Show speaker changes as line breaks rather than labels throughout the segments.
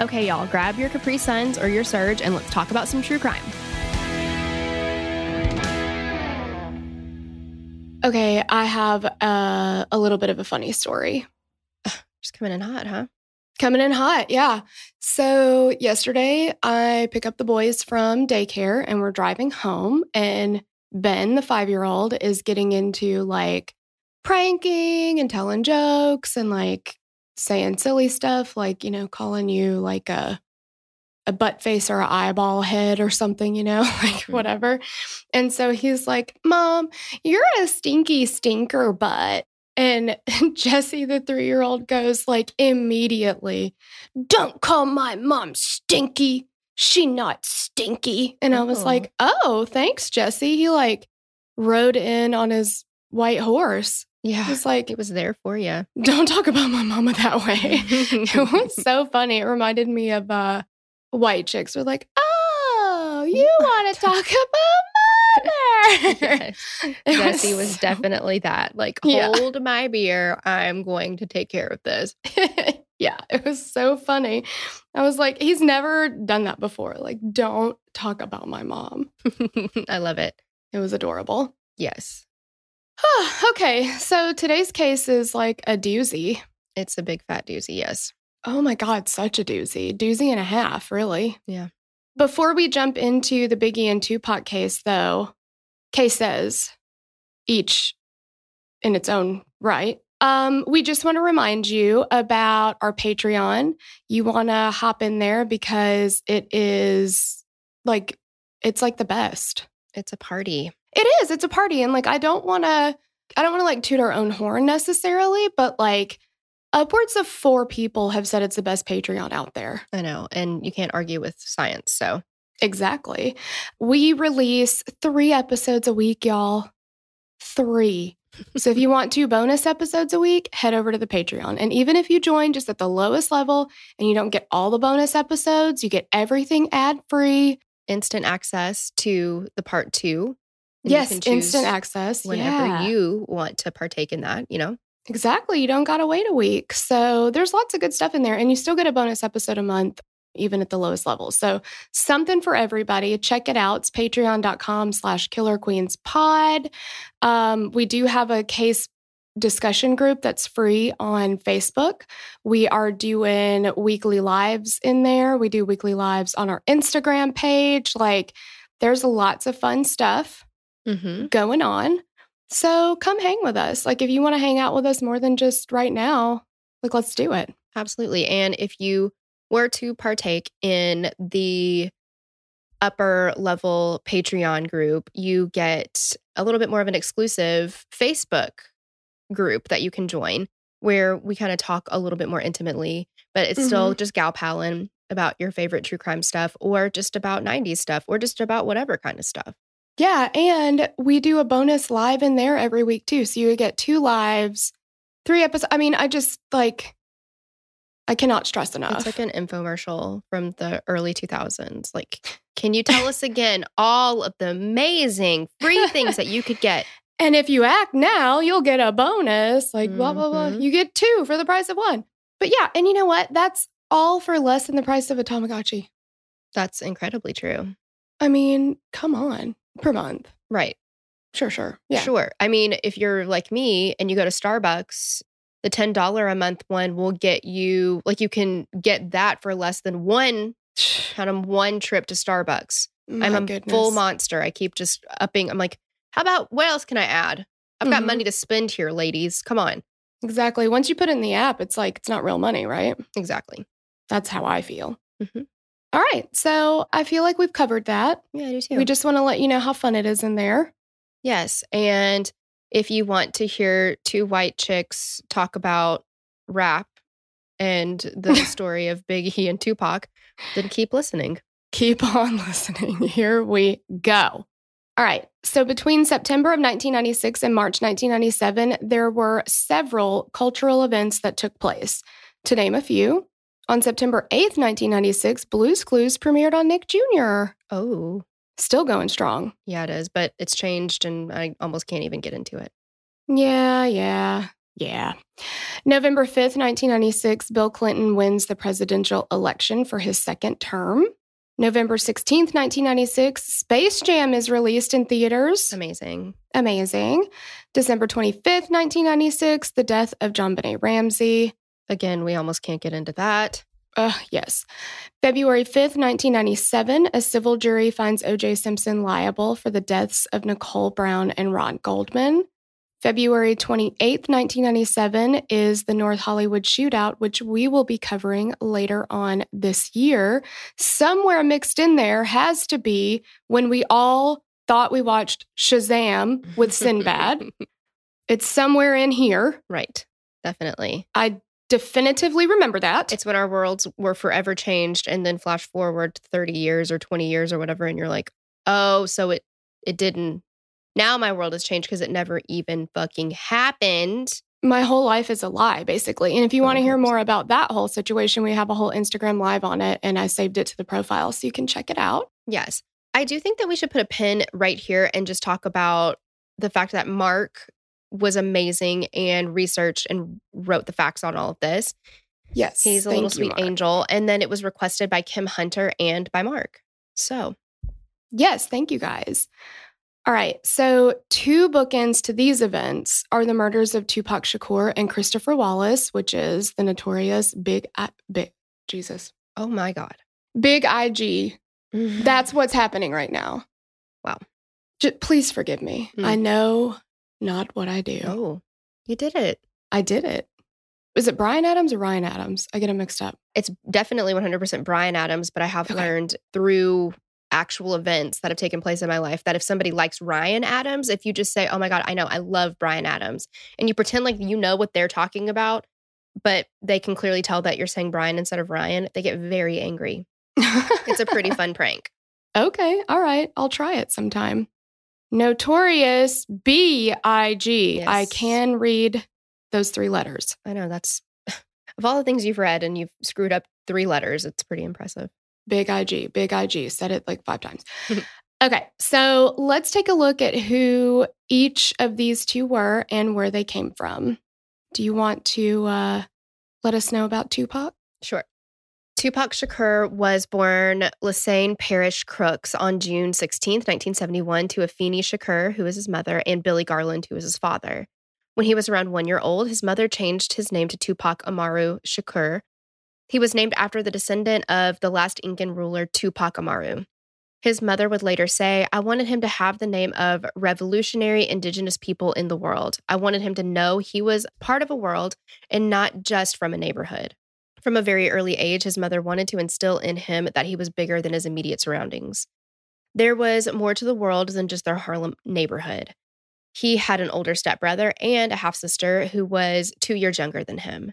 Okay, y'all, grab your Capri Suns or your Surge and let's talk about some true crime.
Okay, I have uh, a little bit of a funny story.
Just coming in hot, huh?
Coming in hot, yeah. So, yesterday I pick up the boys from daycare and we're driving home, and Ben, the five year old, is getting into like pranking and telling jokes and like saying silly stuff, like, you know, calling you like a a butt face or an eyeball head or something, you know, like
Mhm.
whatever. And so he's like, Mom, you're a stinky stinker butt. And Jesse, the three year old, goes like immediately, Don't call my mom stinky. She not stinky. And I was
Oh.
like, Oh, thanks, Jesse. He like rode in on his white horse.
Yeah.
It was like,
It was there for you.
Don't talk about my mama that way. it was so funny. It reminded me of uh white chicks were like, Oh, you want to talk about mother.
yes. Jesse was definitely that. Like,
Yeah.
hold my beer. I'm going to take care of this.
yeah, it was so funny. I was like, he's never done that before. Like, don't talk about my mom.
I love it.
It was adorable.
Yes.
okay, so today's case is like a doozy.
It's a big fat doozy. Yes.
Oh my God, such a doozy. Doozy and a half, really.
Yeah.
Before we jump into the Biggie and Tupac case, though, cases, each in its own right, um, we just want to remind you about our Patreon. You want to hop in there because it is like, it's like the best.
It's a party.
It is. It's a party. And like, I don't want to, I don't want to like toot our own horn necessarily, but like, upwards of four people have said it's the best Patreon out there.
I know. And you can't argue with science. So,
Exactly. We release three episodes a week, y'all. Three. so if you want two bonus episodes a week, head over to the Patreon. And even if you join just at the lowest level and you don't get all the bonus episodes, you get everything ad free.
instant access to the part two.
Yes, instant access.
Whenever
yeah.
you want to partake in that, you know?
Exactly. You don't got to wait a week. So there's lots of good stuff in there. And you still get a bonus episode a month, even at the lowest level. So something for everybody. Check it out. It's patreon.com slash killer queens pod. Um, we do have a case discussion group that's free on Facebook. We are doing weekly lives in there. We do weekly lives on our Instagram page. Like there's lots of fun stuff
Mm-hmm.
going on. So come hang with us. Like if you want to hang out with us more than just right now, like let's do it.
Absolutely. And if you were to partake in the upper level Patreon group, you get a little bit more of an exclusive Facebook group that you can join where we kind of talk a little bit more intimately, but it's still just gal palin about your favorite true crime stuff or just about 90s stuff or just about whatever kind of stuff.
Yeah, and we do a bonus live in there every week too. So you get two lives, three episodes. I mean, I just like I cannot stress enough.
It's like an infomercial from the early 2000s. Like, can you tell us again all of the amazing free things that you could get?
and if you act now, you'll get a bonus. Like blah blah blah.
Mhm.
You get two for the price of one. But yeah, and you know what? That's all for less than the price of a Tamagotchi.
That's incredibly true.
I mean, come on, per month.
Right.
Sure, sure. Yeah.
Sure. I mean, if you're like me and you go to Starbucks, the $10 a month one will get you, like, you can get that for less than one, kind of one trip to Starbucks.
My
I'm a
goodness.
full monster. I keep just upping. I'm like, how about what else can I add? I've got
Mhm.
money to spend here, ladies. Come on.
Exactly. Once you put it in the app, it's like it's not real money, right?
Exactly.
That's how I feel.
Mhm.
All right. So I feel like we've covered that.
Yeah, I do too.
We just want to let you know how fun it is in there.
Yes. And if you want to hear two white chicks talk about rap and the story of Biggie and Tupac, then keep listening.
Keep on listening. Here we go. All right. So between September of 1996 and March 1997, there were several cultural events that took place. To name a few, on September 8th, 1996, Blues Clues premiered on Nick Jr.
Oh,
Still going strong.
yeah, it is, but it's changed and I almost can't even get into it.
Yeah, yeah, yeah. November 5th, 1996, Bill Clinton wins the presidential election for his second term. November 16th, 1996, Space Jam is released in theaters.
Amazing.
Amazing. December 25th, 1996, the death of JonBenét Ramsey.
Again, we almost can't get into that.
Uh, yes. February 5th, 1997, a civil jury finds O.J. Simpson liable for the deaths of Nicole Brown and Ron Goldman. February 28th, 1997, is the North Hollywood shootout, which we will be covering later on this year. Somewhere mixed in there has to be when we all thought we watched Shazam with Sinbad. it's somewhere in here.
right. Definitely.
I definitively remember that.
It's when our worlds were forever changed and then flash forward 30 years or 20 years or whatever and you're like, "Oh, so it it didn't now my world has changed because it never even fucking happened."
my whole life is a lie, basically. And if you want to hear more about that whole situation, we have a whole Instagram live on it, and I saved it to the profile so you can check it out.
Yes. I do think that we should put a pin right here and just talk about the fact that Mark was amazing and researched and wrote the facts on all of this.
Yes.
He's a little sweet
Mark.
angel. And then it was requested by Kim Hunter and by Mark. So,
Yes, thank you guys. All right. So, two bookends to these events are the murders of Tupac Shakur and Christopher Wallace, which is the notorious Big, I, Big, Jesus,
oh my God.
Big IG. That's what's happening right now.
Wow.
J- please forgive me.
Mm.
I know not what I do.
oh, you did it.
I did it. Is it Bryan Adams or Ryan Adams? I get them mixed up.
It's definitely 100% Bryan Adams, but I have
Okay.
learned through actual events that have taken place in my life that if somebody likes Ryan Adams, if you just say, "Oh my god, I know, I love Bryan Adams," and you pretend like you know what they're talking about, but they can clearly tell that you're saying Brian instead of Ryan, they get very angry. It's a pretty fun prank.
okay. All right. I'll try it sometime. Notorious B I G. I
Yes.
can read those three letters.
I know that's of all the things you've read and you've screwed up three letters, it's pretty impressive.
Big IG, big IG. Said it like five times. okay, so let's take a look at who each of these two were and where they came from. Do you want to uh, let us know about Tupac?
Sure. Tupac Shakur was born Lesane Parish Crooks on June 16th, 1971, to Afeni Shakur, who was his mother, and Billy Garland, who was his father. When he was around one year old, his mother changed his name to Tupac Amaru Shakur. He was named after the descendant of the last Incan ruler, Tupac Amaru. His mother would later say, I wanted him to have the name of revolutionary indigenous people in the world. I wanted him to know he was part of a world and not just from a neighborhood. From a very early age, his mother wanted to instill in him that he was bigger than his immediate surroundings. There was more to the world than just their Harlem neighborhood. He had an older stepbrother and a half sister who was two years younger than him.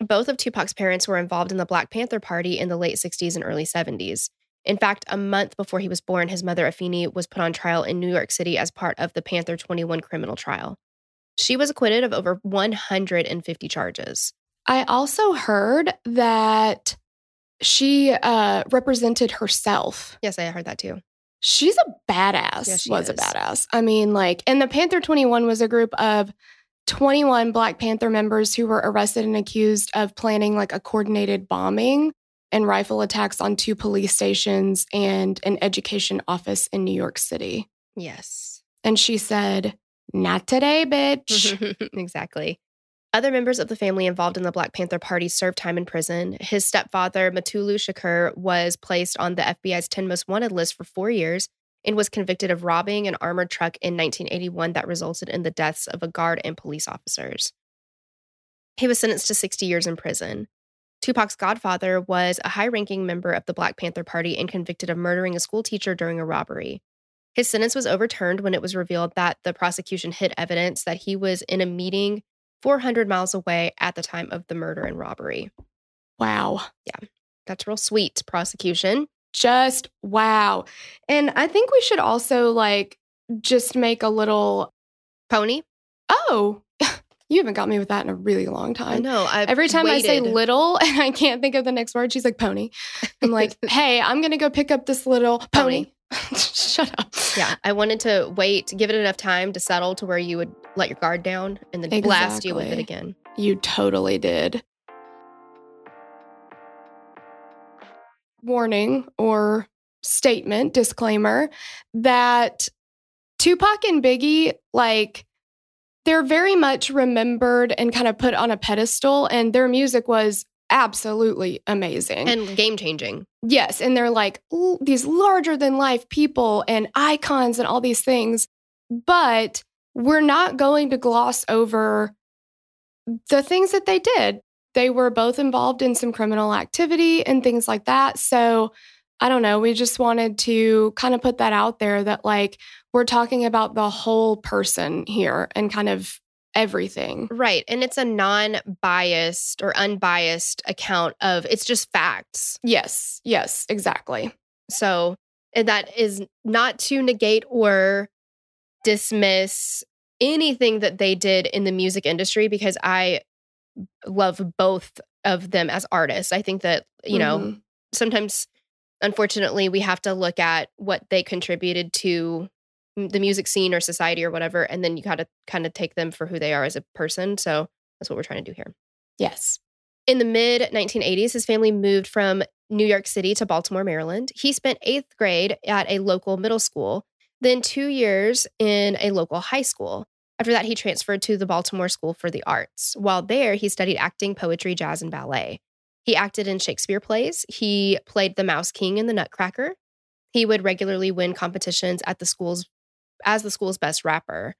Both of Tupac's parents were involved in the Black Panther Party in the late 60s and early 70s. In fact, a month before he was born, his mother, Afeni, was put on trial in New York City as part of the Panther 21 criminal trial. She was acquitted of over 150 charges.
I also heard that she uh, represented herself.
Yes, I heard that too.
She's a badass.
Yeah, she
was a badass. I mean, like, and the Panther 21 was a group of 21 Black Panther members who were arrested and accused of planning like a coordinated bombing and rifle attacks on two police stations and an education office in New York City.
Yes.
And she said, Not today, bitch.
exactly. Other members of the family involved in the Black Panther Party served time in prison. His stepfather, Mutulu Shakur, was placed on the FBI's 10 most wanted list for four years and was convicted of robbing an armored truck in 1981 that resulted in the deaths of a guard and police officers. He was sentenced to 60 years in prison. Tupac's godfather was a high ranking member of the Black Panther Party and convicted of murdering a school teacher during a robbery. His sentence was overturned when it was revealed that the prosecution hid evidence that he was in a meeting 400 miles away at the time of the murder and robbery.
Wow.
Yeah, that's real sweet prosecution.
Just wow. And I think we should also like just make a little,
Pony.
oh, you haven't got me with that in a really long time.
No,
Every time I say little and I can't think of the next word, she's like pony. I'm like, hey, I'm going to go pick up this little pony. Shut up.
Yeah, I wanted to wait, give it enough time to settle to where you would let your guard down and then blast you with it again.
You totally did. Warning or statement, disclaimer that Tupac and Biggie, like, they're very much remembered and kind of put on a pedestal, and their music was absolutely amazing.
And game changing.
Yes, and they're like these larger than life people and icons and all these things. But we're not going to gloss over the things that they did. They were both involved in some criminal activity and things like that. So I don't know. We just wanted to kind of put that out there that, like, we're talking about the whole person here and kind of everything.
Right. And it's a non biased or unbiased account of it's just facts.
Yes, yes, exactly.
So and that is not to negate or dismiss anything that they did in the music industry because I love both of them as artists. I think that, you know,
Mhm.
sometimes unfortunately we have to look at what they contributed to the music scene or society or whatever and then you got to kind of take them for who they are as a person. So that's what we're trying to do here.
yes.
In the mid 1980s, his family moved from New York City to Baltimore, Maryland. He spent eighth grade at a local middle school, then two years in a local high school. After that, he transferred to the Baltimore School for the Arts. While there, he studied acting, poetry, jazz, and ballet. He acted in Shakespeare plays. He played the Mouse King in The Nutcracker. He would regularly win competitions at the school's as the school's best rapper.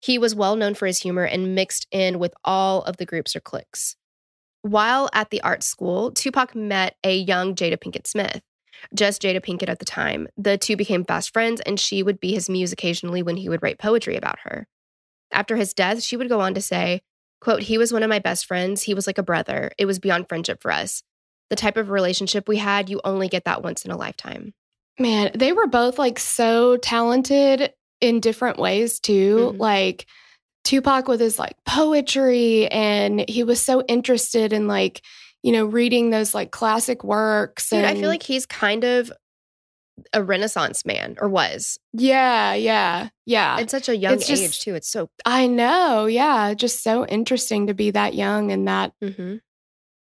He was well known for his humor and mixed in with all of the groups or cliques. While at the art school, Tupac met a young Jada Pinkett Smith, just Jada Pinkett at the time. The two became fast friends, and she would be his muse occasionally when he would write poetry about her. After his death, she would go on to say, quote, he was one of my best friends. He was like a brother. It was beyond friendship for us. The type of relationship we had, you only get that once in a lifetime.
Man, they were both like so talented in different ways too.
Mhm.
Like Tupac with his like poetry and he was so interested in like, you know, reading those like classic works.
Dude, I feel like he's kind of a renaissance man or was
Yeah, yeah, yeah.
at such a young
It's
age
just-
too. It's so
I know. Yeah. Just so interesting to be that young and that
mhm.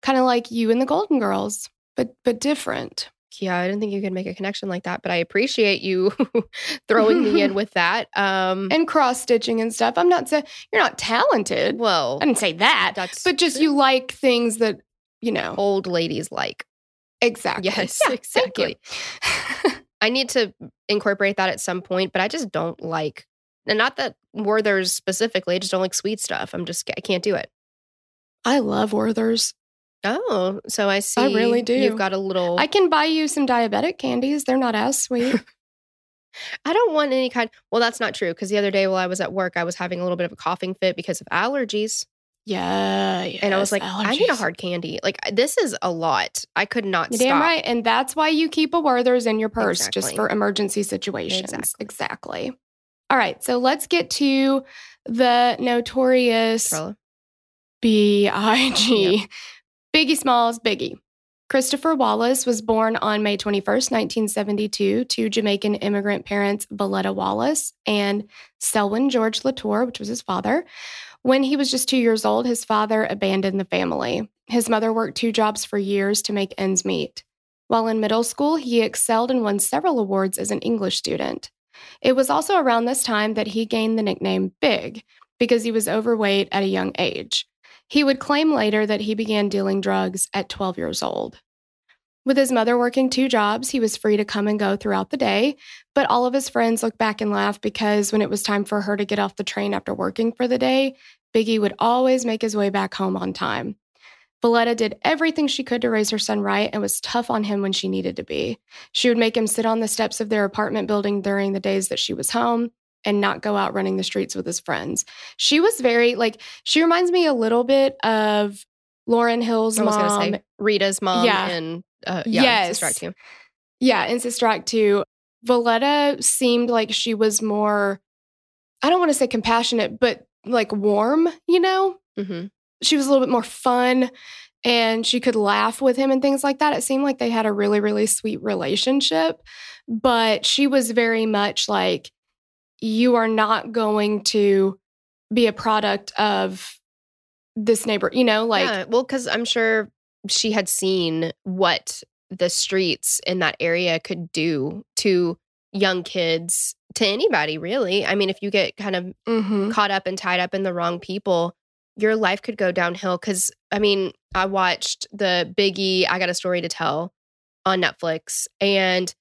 kind of like you and the Golden Girls, but but different.
yeah, I didn't think you could make a connection like that, but I appreciate you throwing me in with that. Um,
And cross stitching and stuff. I'm not saying you're not talented.
well,
I didn't say that.
that's
But just you like things that, you know.
old ladies like.
Exactly.
Yes,
Yeah,
exactly. I need to incorporate that at some point, but I just don't like, and not that Werther's specifically, I just don't like sweet stuff. I'm just, I can't do it.
I love Werther's.
Oh, so I see.
I really do.
You've got a little.
I can buy you some diabetic candies. They're not as sweet.
I don't want any kind. Well, that's not true because the other day while I was at work, I was having a little bit of a coughing fit because of allergies.
Yeah,
and I was like,
yes,
I need a hard candy. Like this is a lot. I could not
You're
stop.
damn right. And that's why you keep a Werther's in your purse just for emergency situations.
Exactly.
exactly. All right. So let's get to the notorious B.I.G. Biggie Smalls, Biggie. Christopher Wallace was born on May 21st, 1972, to Jamaican immigrant parents Voletta Wallace and Selwyn George Latore, which was his father. When he was just two years old, his father abandoned the family. His mother worked two jobs for years to make ends meet. While in middle school, he excelled and won several awards as an English student. It was also around this time that he gained the nickname Big because he was overweight at a young age. He would claim later that he began dealing drugs at 12 years old. With his mother working two jobs, he was free to come and go throughout the day, but all of his friends look back and laugh because when it was time for her to get off the train after working for the day, Biggie would always make his way back home on time. Voletta did everything she could to raise her son right and was tough on him when she needed to be. She would make him sit on the steps of their apartment building during the days that she was home and not go out running the streets with his friends. She was very like she reminds me a little bit of Lauryn Hill's
I was
mom.
say Rita's mom
Yeah.
and uh, yeah,
Yes.
Sister Act too.
Yeah, in Sister Act 2, Voletta seemed like she was more, I don't want to say compassionate, but like warm, you know?
hmm
She was a little bit more fun and she could laugh with him and things like that. It seemed like they had a really, really sweet relationship. But she was very much like, you are not going to be a product of this neighbor, you know? Like,
yeah, well, because I'm sure she had seen what the streets in that area could do to young kids, to anybody, really. I mean, if you get kind of
mhm.
caught up and tied up in the wrong people, your life could go downhill. Because, I mean, I watched the Biggie, I Got a Story to Tell on Netflix, and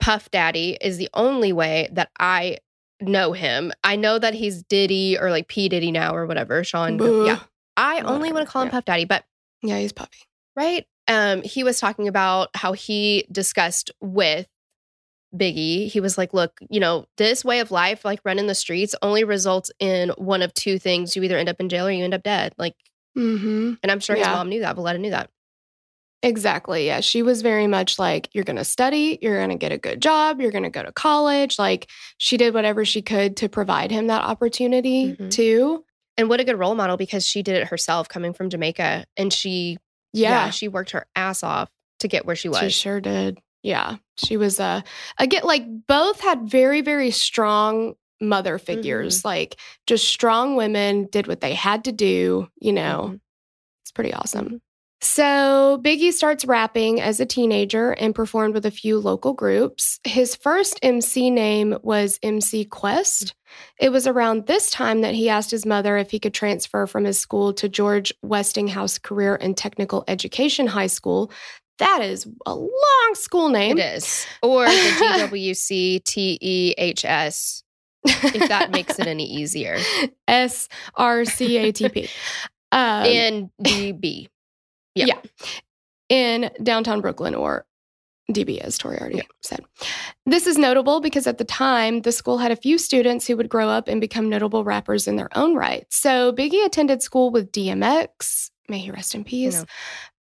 Puff Daddy is the only way that I know him. I know that he's Diddy or like P. Diddy now or whatever, Sean.
Boo.
Yeah. I only want to call him
yeah.
Puff Daddy, but
Yeah, he's puppy.
right? Um, he was talking about how he discussed with Biggie. He was like, look, you know, this way of life, like running the streets, only results in one of two things. You either end up in jail or you end up dead. Like,
Mm-hmm.
and I'm sure his mom knew that, Voletta knew that.
Exactly. Yeah. She was very much like, you're going to study, you're going to get a good job, you're going to go to college. Like, she did whatever she could to provide him that opportunity
Mhm.
too.
And what a good role model because she did it herself coming from Jamaica. And she,
Yeah.
she worked her ass off to get where she was.
She sure did. Yeah. She was, uh, again, like, both had very, very strong mother figures, like, just strong women, did what they had to do, you know.
Mhm.
It's pretty awesome. So Biggie starts rapping as a teenager and performed with a few local groups. His first MC name was MC Quest. It was around this time that he asked his mother if he could transfer from his school to George Westinghouse Career and Technical Education High School. That is a long school name.
It is. Or the GWCTEHS, if that makes it any easier.
S R C A T P. Um,
and DB. Yeah.
Yeah. In downtown Brooklyn or DB, as Tori already
Yeah.
said. This is notable because at the time, the school had a few students who would grow up and become notable rappers in their own right. So Biggie attended school with DMX, may he rest in peace,
know.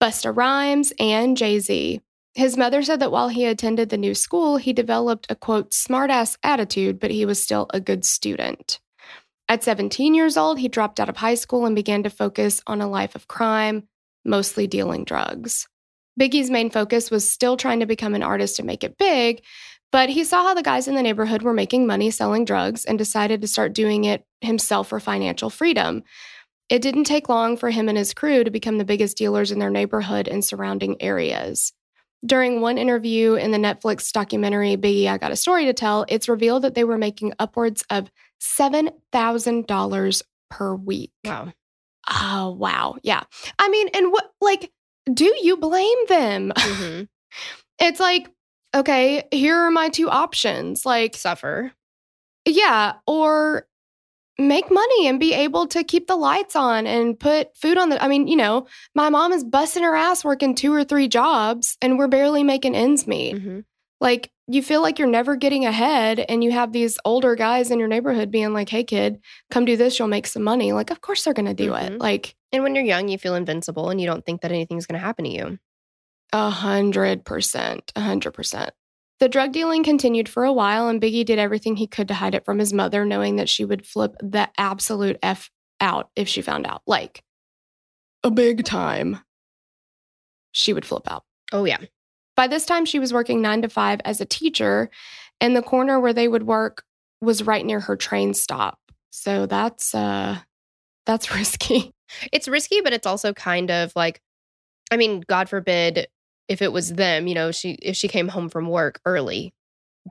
Busta Rhymes, and Jay Z. His mother said that while he attended the new school, he developed a quote, smartass attitude, but he was still a good student. At 17 years old, he dropped out of high school and began to focus on a life of crime, mostly dealing drugs. Biggie's main focus was still trying to become an artist and make it big, but he saw how the guys in the neighborhood were making money selling drugs and decided to start doing it himself for financial freedom. It didn't take long for him and his crew to become the biggest dealers in their neighborhood and surrounding areas. During one interview in the Netflix documentary Biggie I Got a Story to Tell, it's revealed that they were making upwards of $7,000 per week.
Wow.
Oh, wow. Yeah. I mean, and what, like, do you blame them?
hmm
It's like, okay, here are my two options. Like,
Suffer.
yeah, or make money and be able to keep the lights on and put food on the. I mean, you know, my mom is busting her ass working two or three jobs and we're barely making ends meet.
hmm
Like, you feel like you're never getting ahead, and you have these older guys in your neighborhood being like, hey, kid, come do this, you'll make some money. Like, of course they're going to do it.
Mhm.
Like,
And when you're young, you feel invincible and you don't think that anything's going to happen to you.
A hundred percent. A hundred percent. The drug dealing continued for a while, and Biggie did everything he could to hide it from his mother, knowing that she would flip the absolute F out if she found out. Like a big time. She would flip out.
Oh, yeah.
By this time, she was working nine to five as a teacher, and the corner where they would work was right near her train stop. So that's uh that's risky.
It's risky, but it's also kind of like, I mean, God forbid if it was them, you know, she if she came home from work early,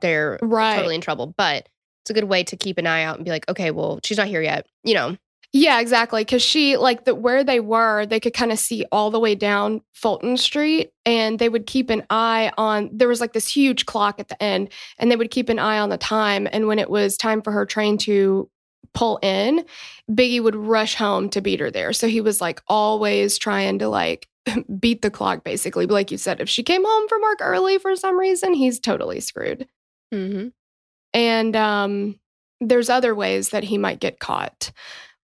they're
Right.
totally in trouble. But it's a good way to keep an eye out and be like, okay, well, she's not here yet. You know,
Yeah, exactly. Cause she like the where they were, they could kind of see all the way down Fulton Street and they would keep an eye on there was like this huge clock at the end and they would keep an eye on the time. And when it was time for her train to pull in, Biggie would rush home to beat her there. So he was like always trying to like beat the clock basically. But like you said, if she came home from work early for some reason, he's totally screwed.
mm-hmm.
And um, there's other ways that he might get caught.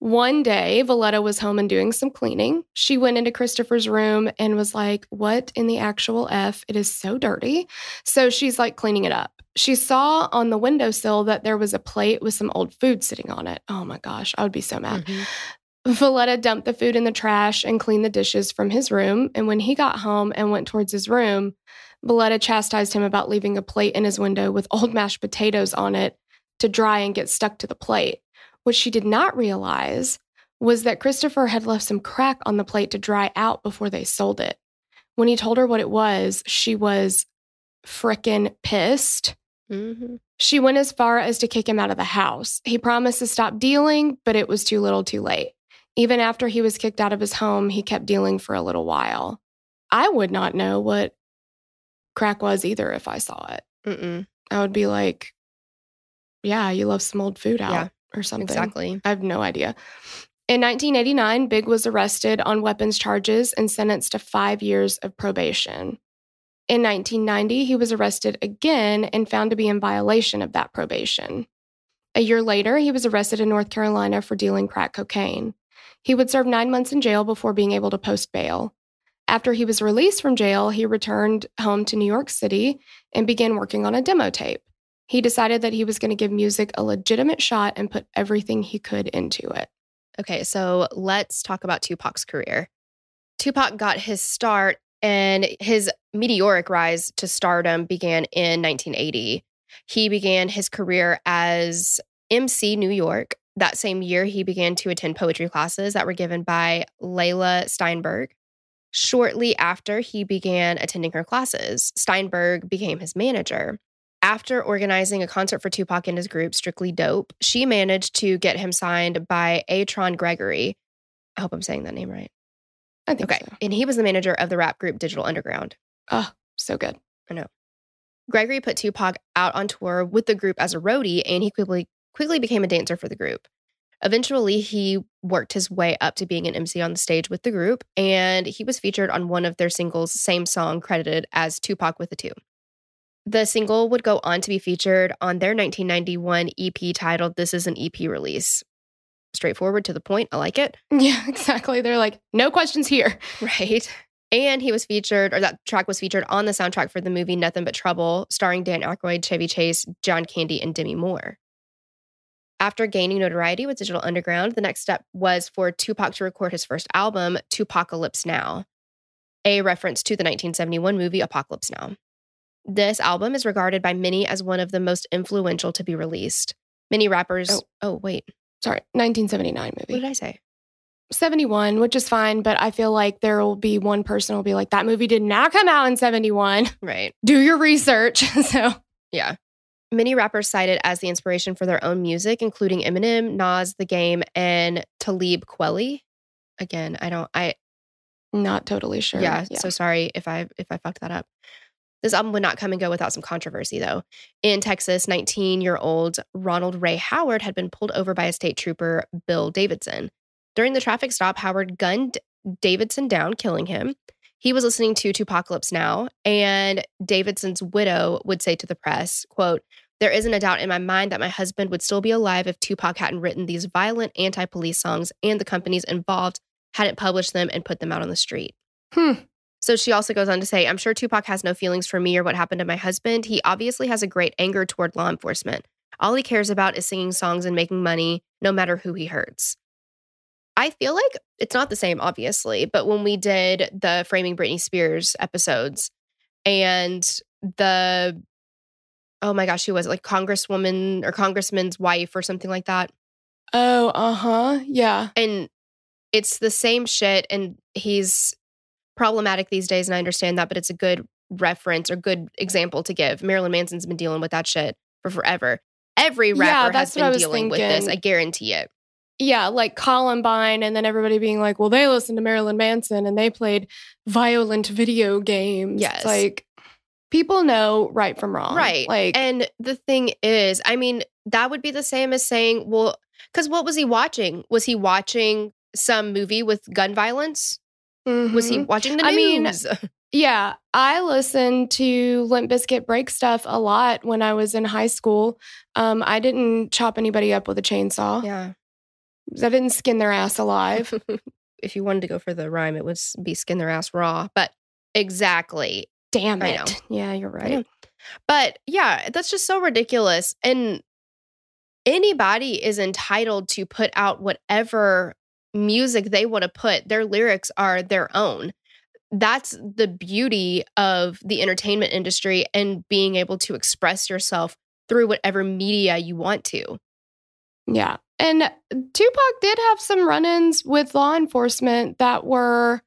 One day, Voletta was home and doing some cleaning. She went into Christopher's room and was like, What in the actual F? It is so dirty. So she's like cleaning it up. She saw on the windowsill that there was a plate with some old food sitting on it. Oh my gosh, I would be so mad.
Mhm.
Voletta dumped the food in the trash and cleaned the dishes from his room. And when he got home and went towards his room, Voletta chastised him about leaving a plate in his window with old mashed potatoes on it to dry and get stuck to the plate. What she did not realize was that Christopher had left some crack on the plate to dry out before they sold it. When he told her what it was, she was frickin' pissed.
Mhm.
She went as far as to kick him out of the house. He promised to stop dealing, but it was too little too late. Even after he was kicked out of his home, he kept dealing for a little while. I would not know what crack was either if I saw it.
Mm-mm.
I would be like, yeah, you left some old food out
Yeah,
or something.
Exactly.
I have no idea. In 1989, Big was arrested on weapons charges and sentenced to five years of probation. In 1990, he was arrested again and found to be in violation of that probation. A year later, he was arrested in North Carolina for dealing crack cocaine. He would serve nine months in jail before being able to post bail. After he was released from jail, he returned home to New York City and began working on a demo tape. He decided that he was going to give music a legitimate shot and put everything he could into it.
Okay, so let's talk about Tupac's career. Tupac got his start and his meteoric rise to stardom began in 1980. He began his career as MC New York. That same year, he began to attend poetry classes that were given by Leila Steinberg. Shortly after he began attending her classes, Steinberg became his manager. After organizing a concert for Tupac and his group, Strictly Dope, she managed to get him signed by Atron Gregory. I hope I'm saying that name right.
I think
Okay.
so.
And he was the manager of the rap group Digital Underground.
Oh, so good. I know.
Gregory put Tupac out on tour with the group as a roadie, and he quickly quickly became a dancer for the group. Eventually, he worked his way up to being an MC on the stage with the group, and he was featured on one of their singles, same song, credited as Tupac with a two. The single would go on to be featured on their 1991 EP titled This Is an EP Release. Straightforward to the point. I like it.
Yeah, exactly. They're like, no questions here.
Right. And he was featured, or that track was featured on the soundtrack for the movie Nothing But Trouble, starring Dan Aykroyd, Chevy Chase, John Candy, and Demi Moore. After gaining notoriety with Digital Underground, the next step was for Tupac to record his first album, 2Pacalypse Now, a reference to the 1971 movie Apocalypse Now. This album is regarded by many as one of the most influential to be released. Many rappers.
Oh.
Oh, wait.
Sorry, 1979 movie.
What did I say?
71, which is fine, but I feel like there will be one person will be like, that movie did not come out in 71.
Right.
Do your research. so,
Yeah. Many rappers cite it as the inspiration for their own music, including Eminem, Nas, The Game, and Talib Kweli. Again, I don't I
not totally sure.
yeah, so sorry if I if I fucked that up. This album would not come and go without some controversy though. In Texas, 19-year-old Ronald Ray Howard had been pulled over by a state trooper, Bill Davidson. During the traffic stop, Howard gunned Davidson down, killing him. He was listening to 2Pacalypse Now, and Davidson's widow would say to the press, quote, there isn't a doubt in my mind that my husband would still be alive if Tupac hadn't written these violent anti police songs and the companies involved hadn't published them and put them out on the street.
Hmm.
So she also goes on to say, I'm sure Tupac has no feelings for me or what happened to my husband. He obviously has a great anger toward law enforcement. All he cares about is singing songs and making money, no matter who he hurts. I feel like it's not the same, obviously, but when we did the Framing Britney Spears episodes and the, oh my gosh, who was it? Like Congresswoman or Congressman's wife or something like that.
Oh, uh huh. Yeah.
And it's the same shit. And he's problematic these days. And I understand that, but it's a good reference or good example to give. Marilyn Manson's been dealing with that shit for forever. Every
Yeah,
rapper
that's
has
what I
been
was
dealing with this. I guarantee it.
Yeah, like Columbine, and then everybody being like, well, they listened to Marilyn Manson and they played violent video games.
Yes.
Like people know right from wrong.
Right.
Like,
and the thing is, I mean, that would be the same as saying, well, because what was he watching? Was he watching some movie with gun violence? Was he
mhm.
watching the
I mean,
news?
Yeah, I listened to Limp Bizkit break stuff a lot when I was in high school. Um, I didn't chop anybody up with a chainsaw.
yeah.
That didn't skin their ass alive.
if you wanted to go for the rhyme, it would be skin their ass raw. But exactly.
Damn it. Yeah, you're right.
But yeah, that's just so ridiculous. And anybody is entitled to put out whatever music they want to put. Their lyrics are their own. That's the beauty of the entertainment industry and being able to express yourself through whatever media you want to.
Yeah. And Tupac did have some run ins with law enforcement that were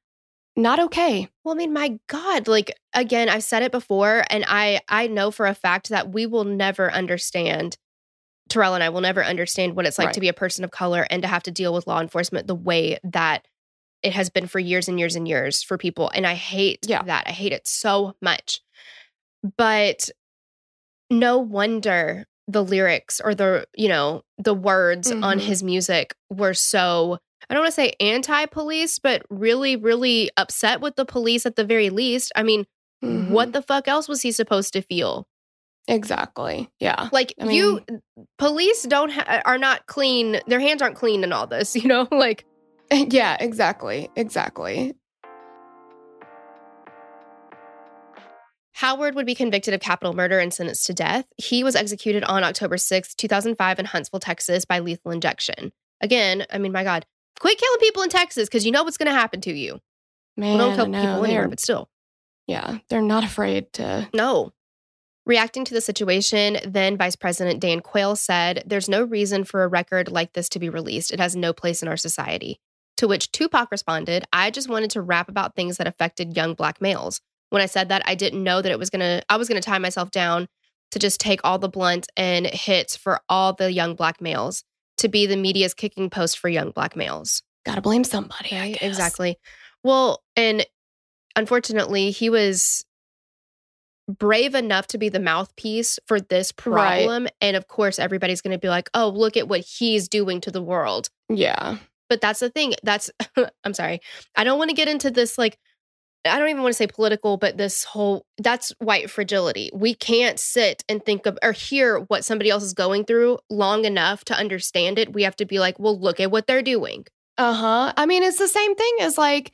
not okay.
Well, I mean, my God, like again, I've said it before, and I I know for a fact that we will never understand. Terrell and I will never understand what it's like
Right.
to be a person of color and to have to deal with law enforcement the way that it has been for years and years and years for people. And I hate
Yeah.
that. I hate it so much. But no wonder the lyrics or the, you know, the words on
Mhm.
his music were so I don't want to say anti-police, but really, really upset with the police at the very least. I mean,
Mhm.
what the fuck else was he supposed to feel?
Exactly. Yeah.
Like
I
you, police don't ha- are not clean. Their hands aren't clean in all this. You know, like
yeah, exactly. Exactly.
Howard would be convicted of capital murder and sentenced to death. He was executed on October sixth, 2005, in Huntsville, Texas, by lethal injection. Again, I mean, my God, quit killing people in Texas because you know what's going to happen to you.
Man,
Well, don't kill
know.
people anywhere, but still.
yeah, they're not afraid to.
No. Reacting to the situation, then Vice President Dan Quayle said, There's no reason for a record like this to be released. It has no place in our society. To which Tupac responded, I just wanted to rap about things that affected young black males. When I said that, I didn't know that it was gonna, I was gonna tie myself down to just take all the blunt and hits for all the young black males to be the media's kicking post for young black males.
Gotta blame somebody.
Right, exactly. Well, and unfortunately, he was brave enough to be the mouthpiece for this
Right.
problem. And of course, everybody's going to be like, oh, look at what he's doing to the world.
Yeah.
But that's the thing. That's, I'm sorry. I don't want to get into this, like, I don't even want to say political, but this whole, that's white fragility. We can't sit and think of or hear what somebody else is going through long enough to understand it. We have to be like, well, look at what they're doing.
Uh huh. I mean, it's the same thing as like,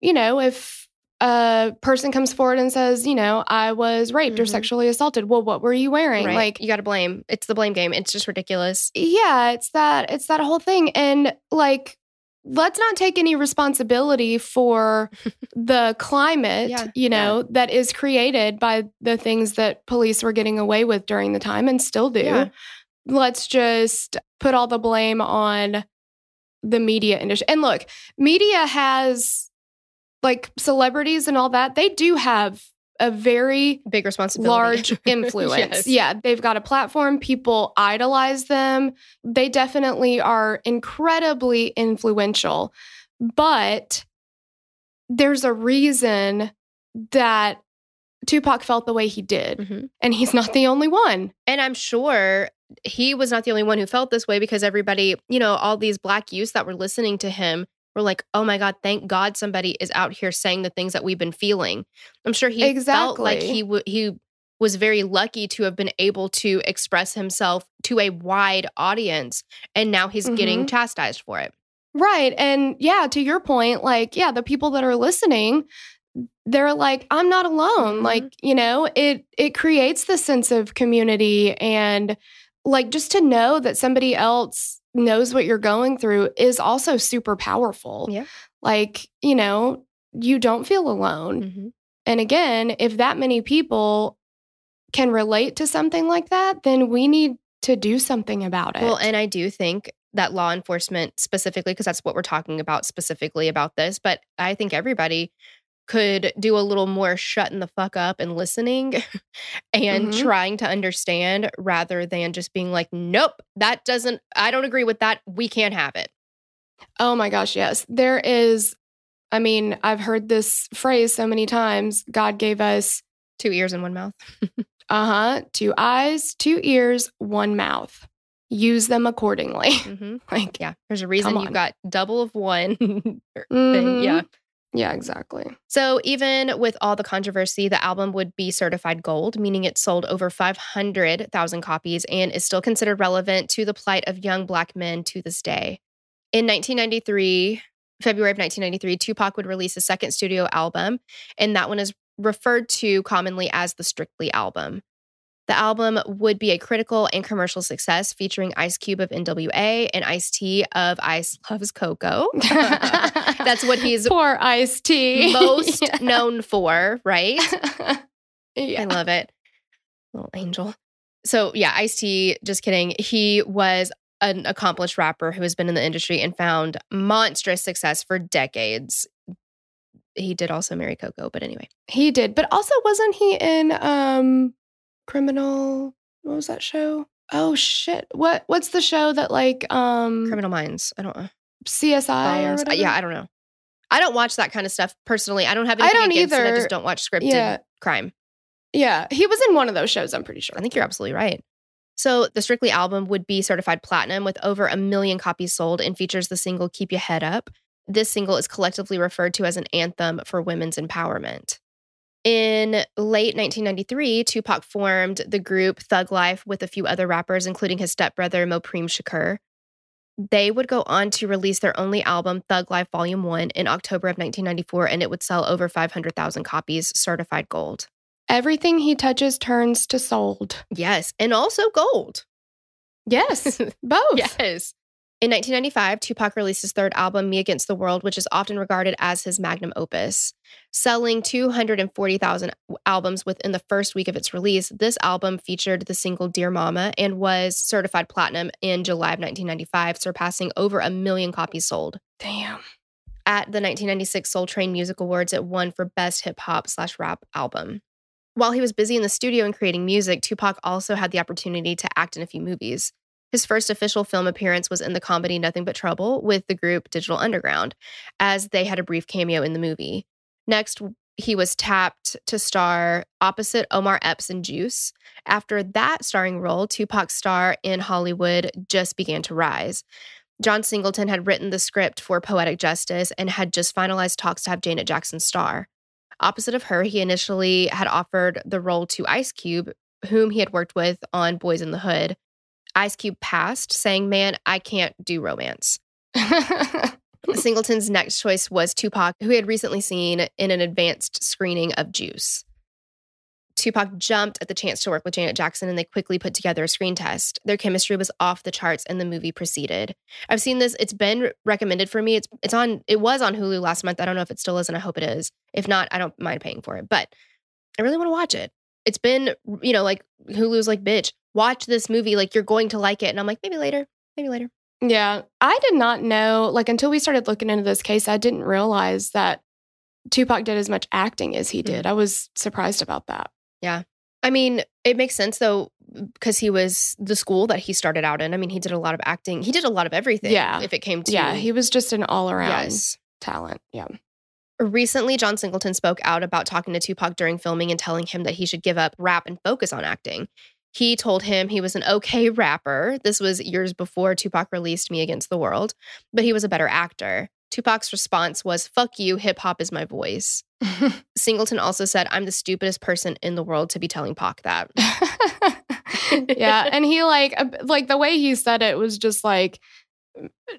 you know, if a person comes forward and says, you know, I was raped or
Mhm.
sexually assaulted. Well, what were you wearing?
Right?
Like,
you got to blame. It's the blame game. It's just ridiculous.
yeah, it's that it's that whole thing. And like, let's not take any responsibility for the climate,
Yeah,
you know, that is created by the things that police were getting away with during the time and still do.
Yeah.
Let's just put all the blame on the media industry. And look, media has like celebrities and all that, they do have a very
Big responsibility.
large influence.
Yes.
Yeah, they've got a platform. People idolize them. They definitely are incredibly influential. But there's a reason that Tupac felt the way he did.
Mhm.
And he's not the only one.
And I'm sure he was not the only one who felt this way because everybody, you know, all these black youths that were listening to him were like, oh my God, thank God somebody is out here saying the things that we've been feeling. I'm sure he felt like he w- he was very lucky to have been able to express himself to a wide audience. And now he's getting chastised for it.
Right. And yeah, to your point, like, yeah, the people that are listening, they're like, I'm not alone.
Mhm.
Like, you know, it it creates the sense of community and like just to know that somebody else knows what you're going through is also super powerful.
Yeah.
Like, you know, you don't feel alone.
Mhm.
And again, if that many people can relate to something like that, then we need to do something about it.
Well, and I do think that law enforcement specifically, because that's what we're talking about specifically about this, but I think everybody could do a little more shutting the fuck up and listening and
Mhm.
trying to understand rather than just being like, nope, that doesn't, I don't agree with that. We can't have it.
Oh my gosh, yes. There is, I mean, I've heard this phrase so many times God gave us,
Two ears and one mouth.
uh huh, two eyes, two ears, one mouth. Use them accordingly.
hmm
like,
Yeah. There's a reason you've got double of one thing.
mhm.
Yeah.
Yeah, exactly.
So, even with all the controversy, the album would be certified gold, meaning it sold over 500,000 copies and is still considered relevant to the plight of young Black men to this day. In 1993, February of 1993, Tupac would release a second studio album, and that one is referred to commonly as the Strictly album. The album would be a critical and commercial success, featuring Ice Cube of NWA and Ice T of Ice Loves Coco. That's what he's
Poor Ice T.
most known for, right?
yeah.
I love it. Little angel. So, yeah, Ice T, just kidding. He was an accomplished rapper who has been in the industry and found monstrous success for decades. He did also marry Coco, but anyway.
He did, but also wasn't he in um Criminal? What was that show? Oh shit! What what's the show that like um
Criminal Minds. I don't know.
CSI or
Uh, yeah, I don't know. I don't watch that kind of stuff personally. I don't have
I don't
it. I just don't watch scripted
Yeah.
crime.
yeah. He was in one of those shows. I'm pretty sure.
I think you're absolutely right. So the Strictly album would be certified platinum with over a million copies sold and features the single Keep Your Head Up. This single is collectively referred to as an anthem for women's empowerment. In late 1993, Tupac formed the group Thug Life with a few other rappers, including his stepbrother Mopreme Shakur. They would go on to release their only album, Thug Life Volume 1, in October of 1994, and it would sell over 500,000 copies, certified gold.
Everything he touches turns to sold.
Yes, and also gold.
Yes, both.
Yes. In 1995, Tupac released his third album, Me Against the World, which is often regarded as his magnum opus. Selling 240,000 albums within the first week of its release, this album featured the single Dear Mama and was certified platinum in July of 1995, surpassing over a million copies sold.
Damn.
At the 1996 Soul Train Music Awards, it won for Best Hip Hop slash Rap Album. While he was busy in the studio and creating music, Tupac also had the opportunity to act in a few movies. His first official film appearance was in the comedy Nothing But Trouble with the group Digital Underground, as they had a brief cameo in the movie. Next, he was tapped to star opposite Omar Epps in Juice. After that starring role, Tupac's star in Hollywood just began to rise. John Singleton had written the script for Poetic Justice and had just finalized talks to have Janet Jackson star. Opposite of her, he initially had offered the role to Ice Cube, whom he had worked with on Boys in the Hood. Ice Cube passed, saying, Man, I can't do romance. Singleton's next choice was Tupac, who he had recently seen in an advanced screening of Juice. Tupac jumped at the chance to work with Janet Jackson and they quickly put together a screen test. Their chemistry was off the charts and the movie proceeded. I've seen this, it's been recommended for me. It's it's on it was on Hulu last month. I don't know if it still is and I hope it is. If not, I don't mind paying for it. But I really want to watch it. It's been, you know, like Hulu's like, bitch, watch this movie. Like you're going to like it. And I'm like, maybe later. Maybe later.
yeah. I did not know, like, until we started looking into this case, I didn't realize that Tupac did as much acting as he did. Mm. I was surprised about that. Yeah.
I mean, it makes sense though, because he was the school that he started out in. I mean, he did a lot of acting. He did a lot of everything.
Yeah.
If it came to
Yeah. He was just an all around
yes.
talent. Yeah.
Recently, John Singleton spoke out about talking to Tupac during filming and telling him that he should give up rap and focus on acting. He told him he was an okay rapper. This was years before Tupac released Me Against the World, but he was a better actor. Tupac's response was, Fuck you, hip hop is my voice. Singleton also said, I'm the stupidest person in the world to be telling Pac that.
yeah. And he, like, like the way he said it was just like,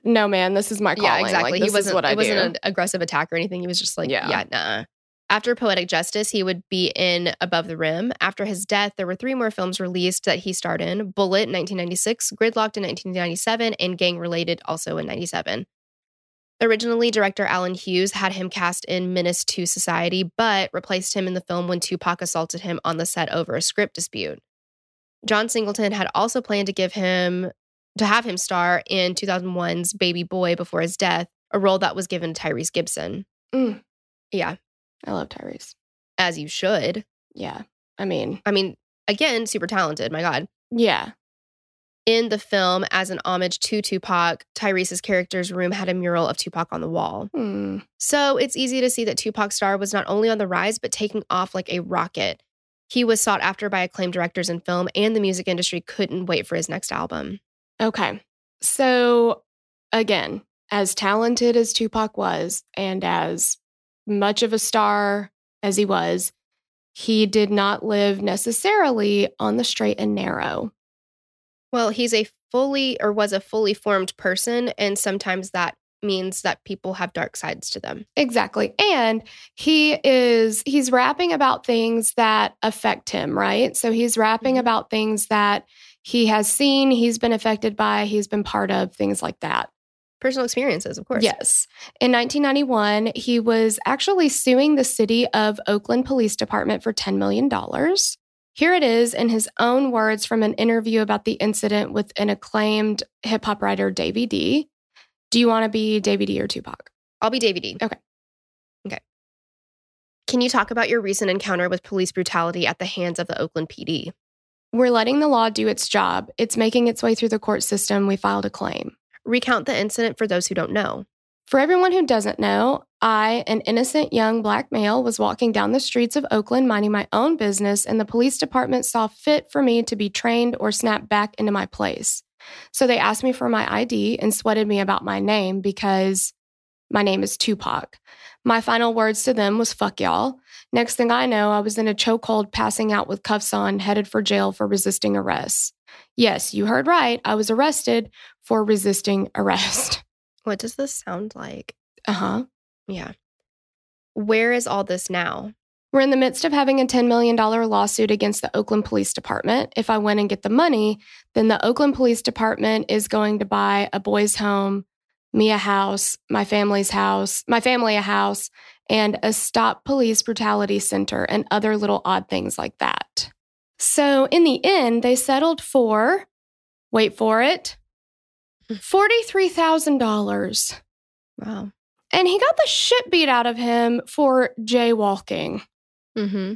no, man, this is my calling.
Yeah,
Like,
exactly.
this
he wasn't,
what I
it wasn't an aggressive attack or anything. He was just like,
Yeah.
yeah, nah. After Poetic Justice, he would be in Above the Rim. After his death, there were three more films released that he starred in Bullet in 1996, Gridlocked in 1997, and Gang Related also in 97. Originally, director Allen Hughes had him cast in Menace to Society, but replaced him in the film when Tupac assaulted him on the set over a script dispute. John Singleton had also planned to give him to have him star in 2001's Baby Boy before his death, a role that was given to Tyrese Gibson.
Mm.
Yeah,
I love Tyrese.
as you should.
Yeah. I mean,
I mean, again, super talented, my God.
yeah.
In the film, as an homage to Tupac, Tyrese's character's room had a mural of Tupac on the wall.
Hmm.
So it's easy to see that Tupac Star was not only on the rise, but taking off like a rocket. He was sought after by acclaimed directors in film, and the music industry couldn't wait for his next album.
Okay. So, again, as talented as Tupac was, and as much of a star as he was, he did not live necessarily on the straight and narrow.
Well, he's a fully or was a fully formed person. And sometimes that means that people have dark sides to them.
Exactly. And he is he's rapping about things that affect him, right? So he's rapping
Mhm.
about things that he has seen, he's been affected by, he's been part of, things like that.
Personal experiences, of course.
Yes. In 1991, he was actually suing the city of Oakland Police Department for $10 million. Here it is in his own words from an interview about the incident with an acclaimed hip hop writer, Davy D. Do you want to be Davy D or Tupac?
I'll be Davy D.
Okay.
Okay. Can you talk about your recent encounter with police brutality at the hands of the Oakland PD?
We're letting the law do its job. It's making its way through the court system. We filed a claim.
Recount the incident for those who don't know.
For everyone who doesn't know, I, an innocent young black male, was walking down the streets of Oakland minding my own business, and the police department saw fit for me to be trained or snapped back into my place. So they asked me for my ID and sweated me about my name because my name is Tupac. My final words to them was fuck y'all. Next thing I know, I was in a chokehold, passing out with cuffs on, headed for jail for resisting arrest. Yes, you heard right. I was arrested for resisting arrest.
What does this sound like?
Uh huh.
Yeah. Where is all this now?
We're in the midst of having a $10 million lawsuit against the Oakland Police Department. If I win and get the money, then the Oakland Police Department is going to buy a boys' home, me a house, my family's house, my family a house, and a stop police brutality center and other little odd things like that. So in the end, they settled for, wait for it, $43,000.
Wow.
And he got the shit beat out of him for jaywalking.
Mm-hmm.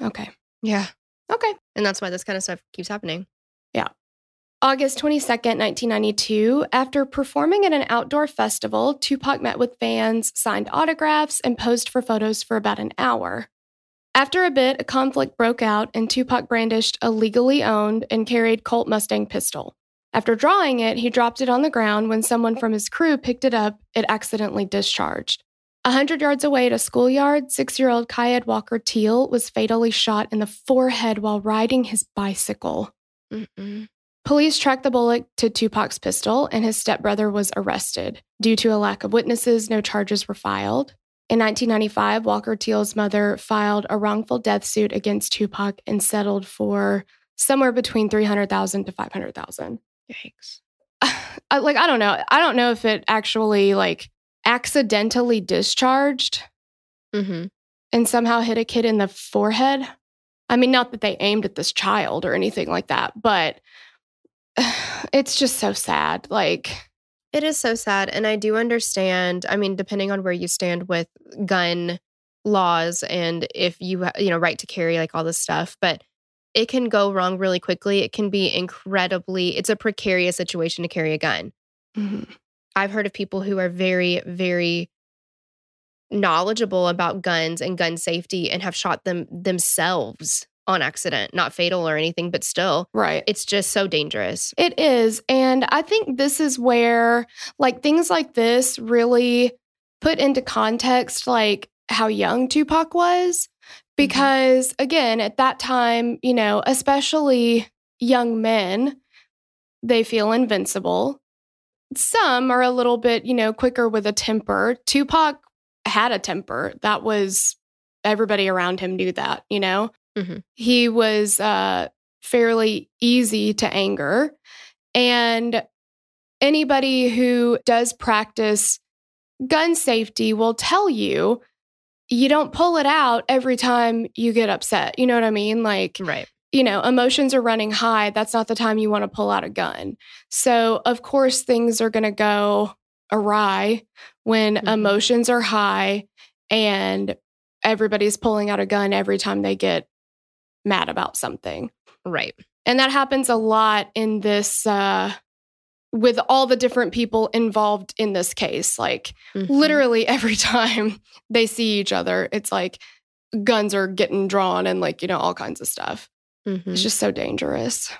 okay.
Yeah.
Okay.
And that's why this kind of stuff keeps happening. Yeah.
August 22nd, 1992, after performing at an outdoor festival, Tupac met with fans, signed autographs, and posed for photos for about an hour. After a bit, a conflict broke out, and Tupac brandished a legally owned and carried Colt Mustang pistol. After drawing it, he dropped it on the ground. When someone from his crew picked it up, it accidentally discharged. A hundred yards away at a schoolyard, six year old Qa'id Walker Teal was fatally shot in the forehead while riding his bicycle.
Mm-mm.
Police tracked the bullet to Tupac's pistol, and his stepbrother was arrested. Due to a lack of witnesses, no charges were filed. In 1995, Walker Teal's mother filed a wrongful death suit against Tupac and settled for somewhere between 300,000 to 500,000.
Yikes.
I, like I don't know. I don't know if it actually like accidentally discharged
Mm-hmm.
and somehow hit a kid in the forehead. I mean, not that they aimed at this child or anything like that, but it's just so sad. Like,
It is so sad. And I do understand. I mean, depending on where you stand with gun laws and if you, you know, right to carry, like all this stuff, but it can go wrong really quickly. It can be incredibly, it's a precarious situation to carry a gun.
mhm.
I've heard of people who are very, very knowledgeable about guns and gun safety and have shot them themselves on accident, not fatal or anything, but still,
right.
it's just so dangerous.
It is. And I think this is where, like, things like this really put into context, like, how young Tupac was. Mm-hmm. Because, again, at that time, you know, especially young men, they feel invincible. Some are a little bit, you know, quicker with a temper. Tupac had a temper. That was, everybody around him knew that, you know?
Mhm.
He was uh, fairly easy to anger. And anybody who does practice gun safety will tell you you don't pull it out every time you get upset. You know what I mean? Like,
Right.
you know, emotions are running high. That's not the time you want to pull out a gun. So, of course, things are going to go awry when
Mhm.
emotions are high and everybody's pulling out a gun every time they get mad about something.
Right.
And that happens a lot in this, uh, with all the different people involved in this case. Like,
Mhm.
literally every time they see each other, it's like guns are getting drawn and, like, you know, all kinds of stuff.
Mhm.
It's just so dangerous.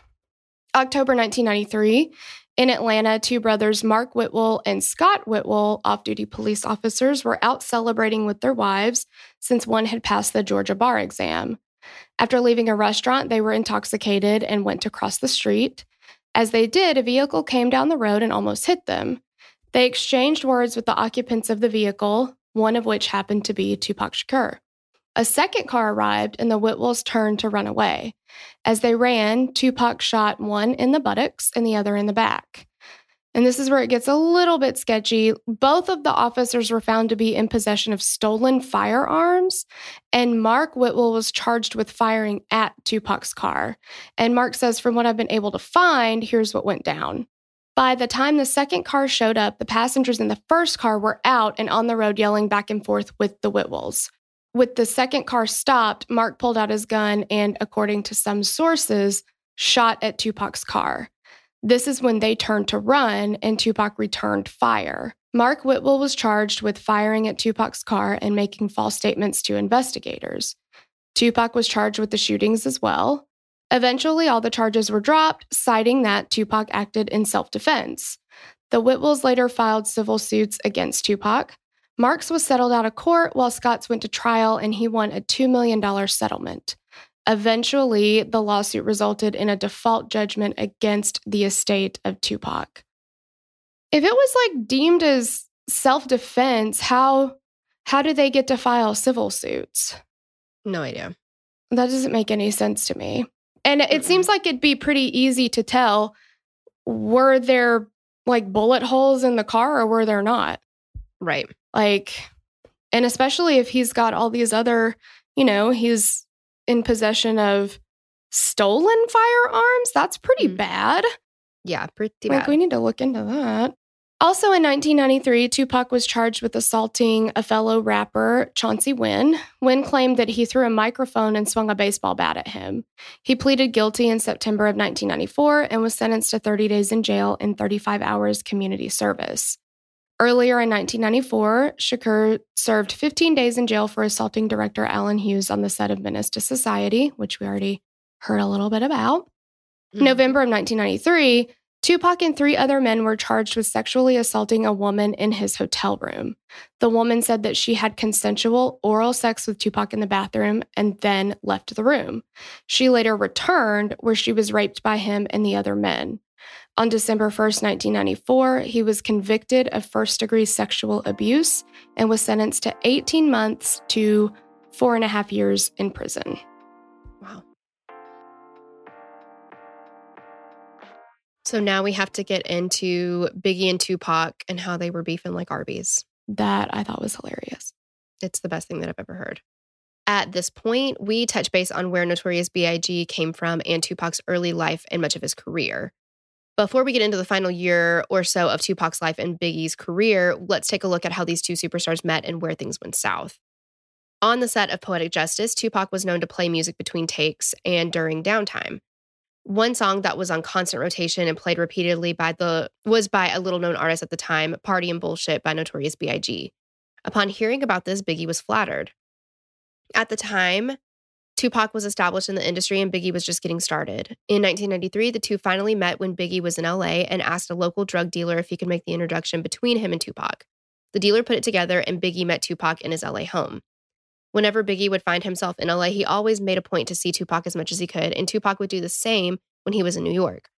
October 1993, in Atlanta, two brothers, Mark Whitwell and Scott Whitwell, off duty police officers, were out celebrating with their wives since one had passed the Georgia bar exam. After leaving a restaurant, they were intoxicated and went to cross the street. As they did, a vehicle came down the road and almost hit them. They exchanged words with the occupants of the vehicle, one of which happened to be Tupac Shakur. A second car arrived and the Whitwells turned to run away. As they ran, Tupac shot one in the buttocks and the other in the back. And this is where it gets a little bit sketchy. Both of the officers were found to be in possession of stolen firearms, and Mark Whitwell was charged with firing at Tupac's car. And Mark says, From what I've been able to find, here's what went down. By the time the second car showed up, the passengers in the first car were out and on the road yelling back and forth with the Whitwells. With the second car stopped, Mark pulled out his gun and, according to some sources, shot at Tupac's car. This is when they turned to run and Tupac returned fire. Mark Whitwell was charged with firing at Tupac's car and making false statements to investigators. Tupac was charged with the shootings as well. Eventually, all the charges were dropped, citing that Tupac acted in self defense. The Whitwells later filed civil suits against Tupac. Marks was settled out of court while Scotts went to trial and he won a $2 million settlement. Eventually, the lawsuit resulted in a default judgment against the estate of Tupac. If it was like deemed as self-defense, how how do they get to file civil suits?
No idea.
That doesn't make any sense to me. And it mm seems like it'd be pretty easy to tell were there like bullet holes in the car or were there not?
Right.
Like and especially if he's got all these other, you know, he's in possession of stolen firearms, that's pretty mm. bad.
Yeah, pretty
like,
bad.
we need to look into that. Also in 1993, Tupac was charged with assaulting a fellow rapper, Chauncey Wynn. Wynn claimed that he threw a microphone and swung a baseball bat at him. He pleaded guilty in September of 1994 and was sentenced to 30 days in jail and 35 hours community service. Earlier in 1994, Shakur served 15 days in jail for assaulting director Allen Hughes on the set of Menace to Society, which we already heard a little bit about. Mm-hmm. November of 1993, Tupac and three other men were charged with sexually assaulting a woman in his hotel room. The woman said that she had consensual oral sex with Tupac in the bathroom and then left the room. She later returned, where she was raped by him and the other men. On December 1st, 1994, he was convicted of first degree sexual abuse and was sentenced to 18 months to four and a half years in prison.
Wow. So now we have to get into Biggie and Tupac and how they were beefing like Arby's.
That I thought was hilarious.
It's the best thing that I've ever heard. At this point, we touch base on where Notorious B.I.G. came from and Tupac's early life and much of his career. Before we get into the final year or so of Tupac's life and Biggie's career, let's take a look at how these two superstars met and where things went south. On the set of Poetic Justice, Tupac was known to play music between takes and during downtime. One song that was on constant rotation and played repeatedly by the was by a little known artist at the time, Party and Bullshit by Notorious B.I.G. Upon hearing about this, Biggie was flattered. At the time, Tupac was established in the industry and Biggie was just getting started. In 1993, the two finally met when Biggie was in LA and asked a local drug dealer if he could make the introduction between him and Tupac. The dealer put it together and Biggie met Tupac in his LA home. Whenever Biggie would find himself in LA, he always made a point to see Tupac as much as he could, and Tupac would do the same when he was in New York.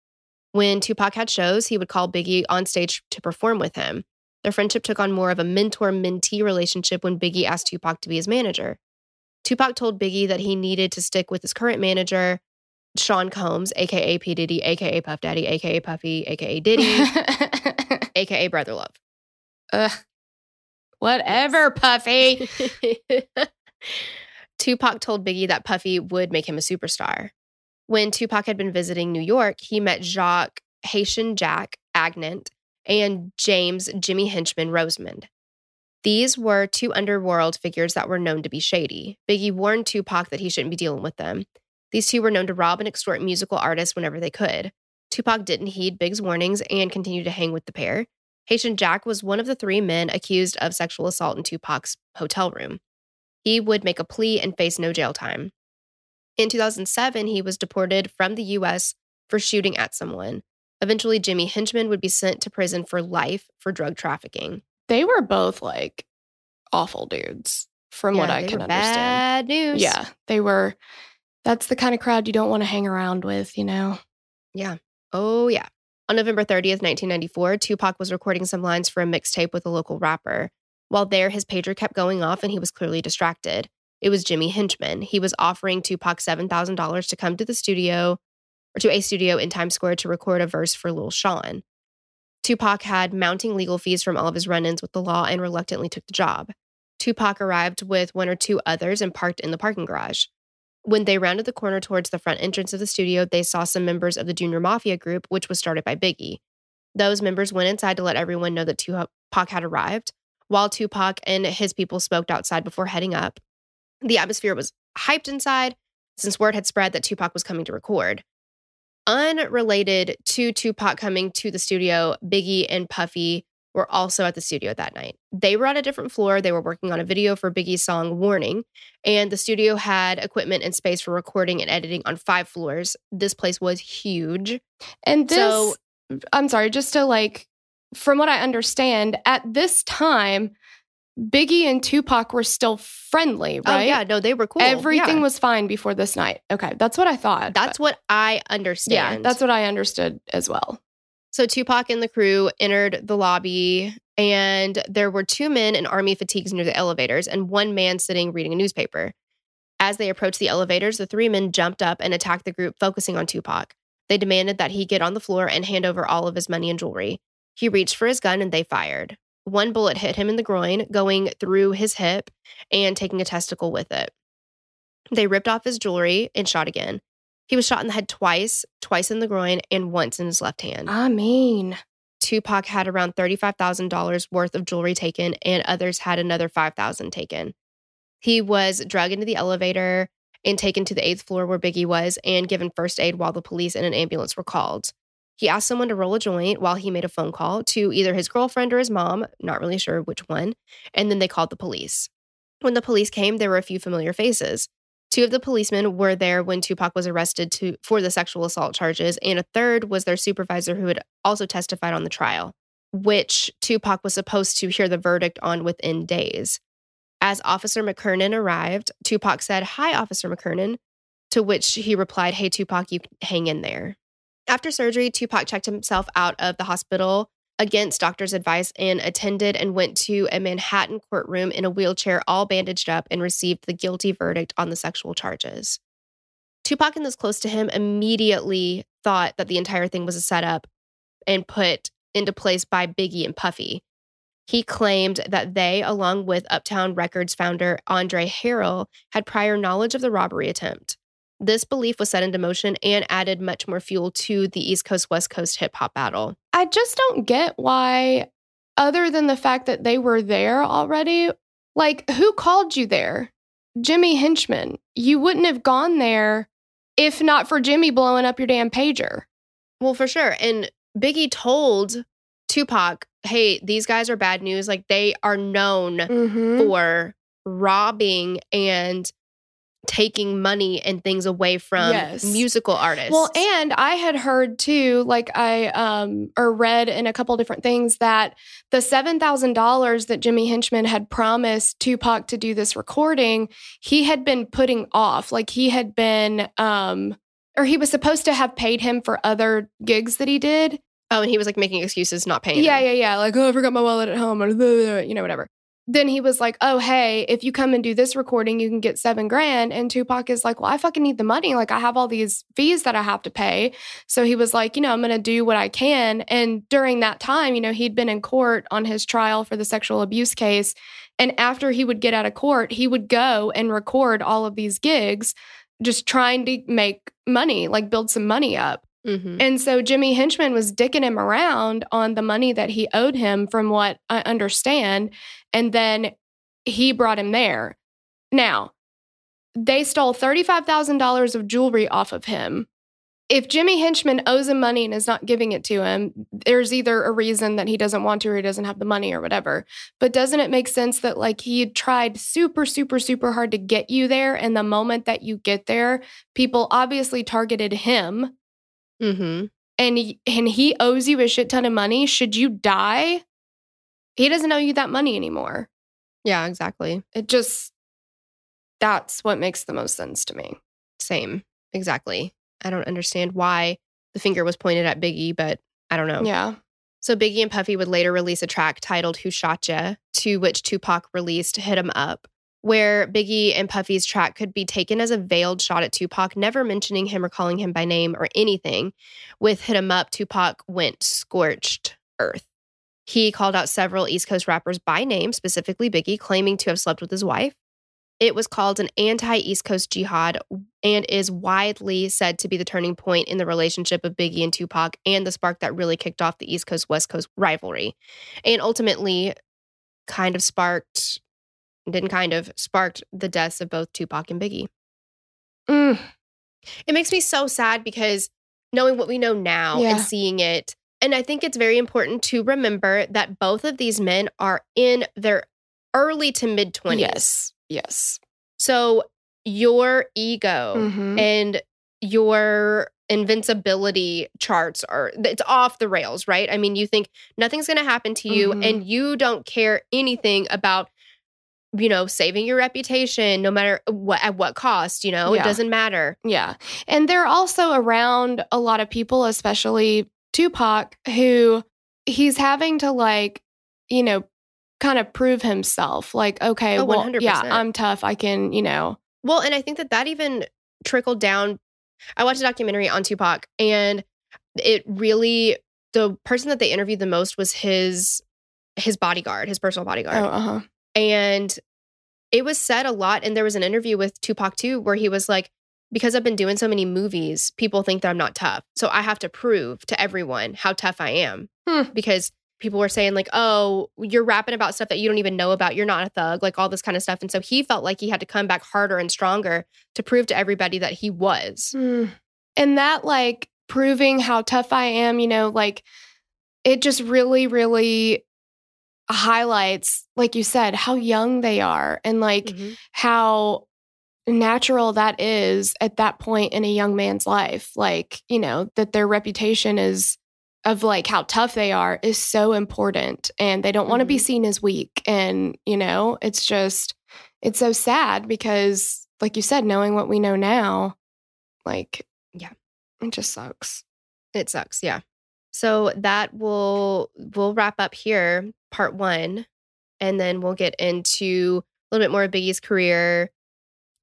When Tupac had shows, he would call Biggie on stage to perform with him. Their friendship took on more of a mentor mentee relationship when Biggie asked Tupac to be his manager. Tupac told Biggie that he needed to stick with his current manager, Sean Combs, aka P. Diddy, aka Puff Daddy, aka Puffy, aka Diddy, aka Brother Love.
Ugh. Whatever, Puffy.
Tupac told Biggie that Puffy would make him a superstar. When Tupac had been visiting New York, he met Jacques Haitian Jack Agnant and James Jimmy Henchman Rosemond. These were two underworld figures that were known to be shady. Biggie warned Tupac that he shouldn't be dealing with them. These two were known to rob and extort musical artists whenever they could. Tupac didn't heed Big's warnings and continued to hang with the pair. Haitian Jack was one of the three men accused of sexual assault in Tupac's hotel room. He would make a plea and face no jail time. In 2007, he was deported from the US for shooting at someone. Eventually, Jimmy Henchman would be sent to prison for life for drug trafficking
they were both like awful dudes from
yeah,
what I can understand.
Bad news.
Yeah, they were That's the kind of crowd you don't want to hang around with, you know? Yeah.
Oh, yeah. On November 30th, 1994, Tupac was recording some lines for a mixtape with a local rapper. While there, his pager kept going off and he was clearly distracted. It was Jimmy Henchman. He was offering Tupac $7,000 to come to the studio or to a studio in Times Square to record a verse for Lil Shawn. Tupac had mounting legal fees from all of his run ins with the law and reluctantly took the job. Tupac arrived with one or two others and parked in the parking garage. When they rounded the corner towards the front entrance of the studio, they saw some members of the Junior Mafia group, which was started by Biggie. Those members went inside to let everyone know that Tupac had arrived, while Tupac and his people smoked outside before heading up. The atmosphere was hyped inside since word had spread that Tupac was coming to record. Unrelated to Tupac coming to the studio, Biggie and Puffy were also at the studio that night. They were on a different floor. They were working on a video for Biggie's song Warning, and the studio had equipment and space for recording and editing on five floors. This place was huge.
And this,
So-
I'm sorry, just to like, from what I understand, at this time, Biggie and Tupac were still friendly, oh, right?
Oh, yeah, no, they were cool.
Everything
Yeah.
was fine before this night. Okay, that's what I thought.
That's what I understand.
yeah, that's what I understood as well.
So Tupac and the crew entered the lobby, and there were two men in army fatigues near the elevators, and one man sitting reading a newspaper. As they approached the elevators, the three men jumped up and attacked the group, focusing on Tupac. They demanded that he get on the floor and hand over all of his money and jewelry. He reached for his gun and they fired. One bullet hit him in the groin, going through his hip and taking a testicle with it. They ripped off his jewelry and shot again. He was shot in the head twice, twice in the groin, and once in his left hand.
I mean,
Tupac had around $35,000 worth of jewelry taken and others had another 5,000 taken. He was dragged into the elevator and taken to the 8th floor where Biggie was and given first aid while the police and an ambulance were called. He asked someone to roll a joint while he made a phone call to either his girlfriend or his mom, not really sure which one, and then they called the police. When the police came, there were a few familiar faces. Two of the policemen were there when Tupac was arrested to, for the sexual assault charges, and a third was their supervisor who had also testified on the trial, which Tupac was supposed to hear the verdict on within days. As Officer McKernan arrived, Tupac said, Hi, Officer McKernan, to which he replied, Hey, Tupac, you hang in there. After surgery, Tupac checked himself out of the hospital against doctor's advice and attended and went to a Manhattan courtroom in a wheelchair, all bandaged up, and received the guilty verdict on the sexual charges. Tupac and those close to him immediately thought that the entire thing was a setup and put into place by Biggie and Puffy. He claimed that they, along with Uptown Records founder Andre Harrell, had prior knowledge of the robbery attempt. This belief was set into motion and added much more fuel to the East Coast West Coast hip hop battle.
I just don't get why, other than the fact that they were there already, like who called you there? Jimmy Henchman. You wouldn't have gone there if not for Jimmy blowing up your damn pager.
Well, for sure. And Biggie told Tupac, hey, these guys are bad news. Like they are known
Mm-hmm.
for robbing and taking money and things away from
Yes.
musical artists.
Well, and I had heard too, like I um or read in a couple different things that the seven thousand dollars that Jimmy Henchman had promised Tupac to do this recording, he had been putting off. Like he had been um or he was supposed to have paid him for other gigs that he did.
oh, and he was like making excuses, not paying.
Yeah,
them.
yeah, yeah. Like, oh, I forgot my wallet at home, or you know, whatever. Then he was like, oh, hey, if you come and do this recording, you can get seven grand. And Tupac is like, well, I fucking need the money. Like, I have all these fees that I have to pay. So he was like, you know, I'm going to do what I can. And during that time, you know, he'd been in court on his trial for the sexual abuse case. And after he would get out of court, he would go and record all of these gigs, just trying to make money, like build some money up.
Mhm.
And so Jimmy Henchman was dicking him around on the money that he owed him, from what I understand. And then he brought him there. Now, they stole $35,000 of jewelry off of him. If Jimmy Henchman owes him money and is not giving it to him, there's either a reason that he doesn't want to or he doesn't have the money or whatever. But doesn't it make sense that like he tried super, super, super hard to get you there? And the moment that you get there, people obviously targeted him
Mhm.
and he, and he owes you a shit ton of money, should you die, he doesn't owe you that money anymore.
Yeah, exactly.
It just that's what makes the most sense to me.
Same. Exactly. I don't understand why the finger was pointed at Biggie, but I don't know.
Yeah.
So Biggie and Puffy would later release a track titled Who Shot Ya, to which Tupac released Hit 'em Up, where Biggie and Puffy's track could be taken as a veiled shot at Tupac, never mentioning him or calling him by name or anything. With Hit 'em Up, Tupac went scorched earth. He called out several East Coast rappers by name, specifically Biggie, claiming to have slept with his wife. It was called an anti East Coast jihad and is widely said to be the turning point in the relationship of Biggie and Tupac and the spark that really kicked off the East Coast West Coast rivalry. And ultimately, kind of sparked, didn't kind of, sparked the deaths of both Tupac and Biggie.
Mm.
It makes me so sad because knowing what we know now
Yeah.
and seeing it, and I think it's very important to remember that both of these men are in their early to mid 20s.
Yes. Yes.
So your ego
Mhm.
and your invincibility charts are it's off the rails, right? I mean, you think nothing's going to happen to you
Mhm.
and you don't care anything about you know, saving your reputation no matter what at what cost, you know,
Yeah.
it doesn't matter.
Yeah. And they're also around a lot of people, especially Tupac, who he's having to like, you know, kind of prove himself. Like, okay,
Oh,
well,
100%.
yeah, I'm tough. I can, you know,
Well, and I think that that even trickled down. I watched a documentary on Tupac, and it really the person that they interviewed the most was his his bodyguard, his personal bodyguard,
oh, uh huh.
And it was said a lot. And there was an interview with Tupac too, where he was like, "Because I've been doing so many movies, people think that I'm not tough, so I have to prove to everyone how tough I am."
Hmm.
Because people were saying like, "Oh, you're rapping about stuff that you don't even know about. You're not a thug," like all this kind of stuff. And so he felt like he had to come back harder and stronger to prove to everybody that he was.
Mm. And that, like, proving how tough I am, you know, like, it just really, really highlights, like you said, how young they are and like
Mhm.
how natural that is at that point in a young man's life. Like, you know, that their reputation is of like how tough they are is so important and they don't want to be
Mhm.
seen as weak. And, you know, it's just, it's so sad because, like you said, knowing what we know now, like,
Yeah.
it just sucks.
It sucks, yeah. So that will we'll wrap up here, part one, and then we'll get into a little bit more of Biggie's career.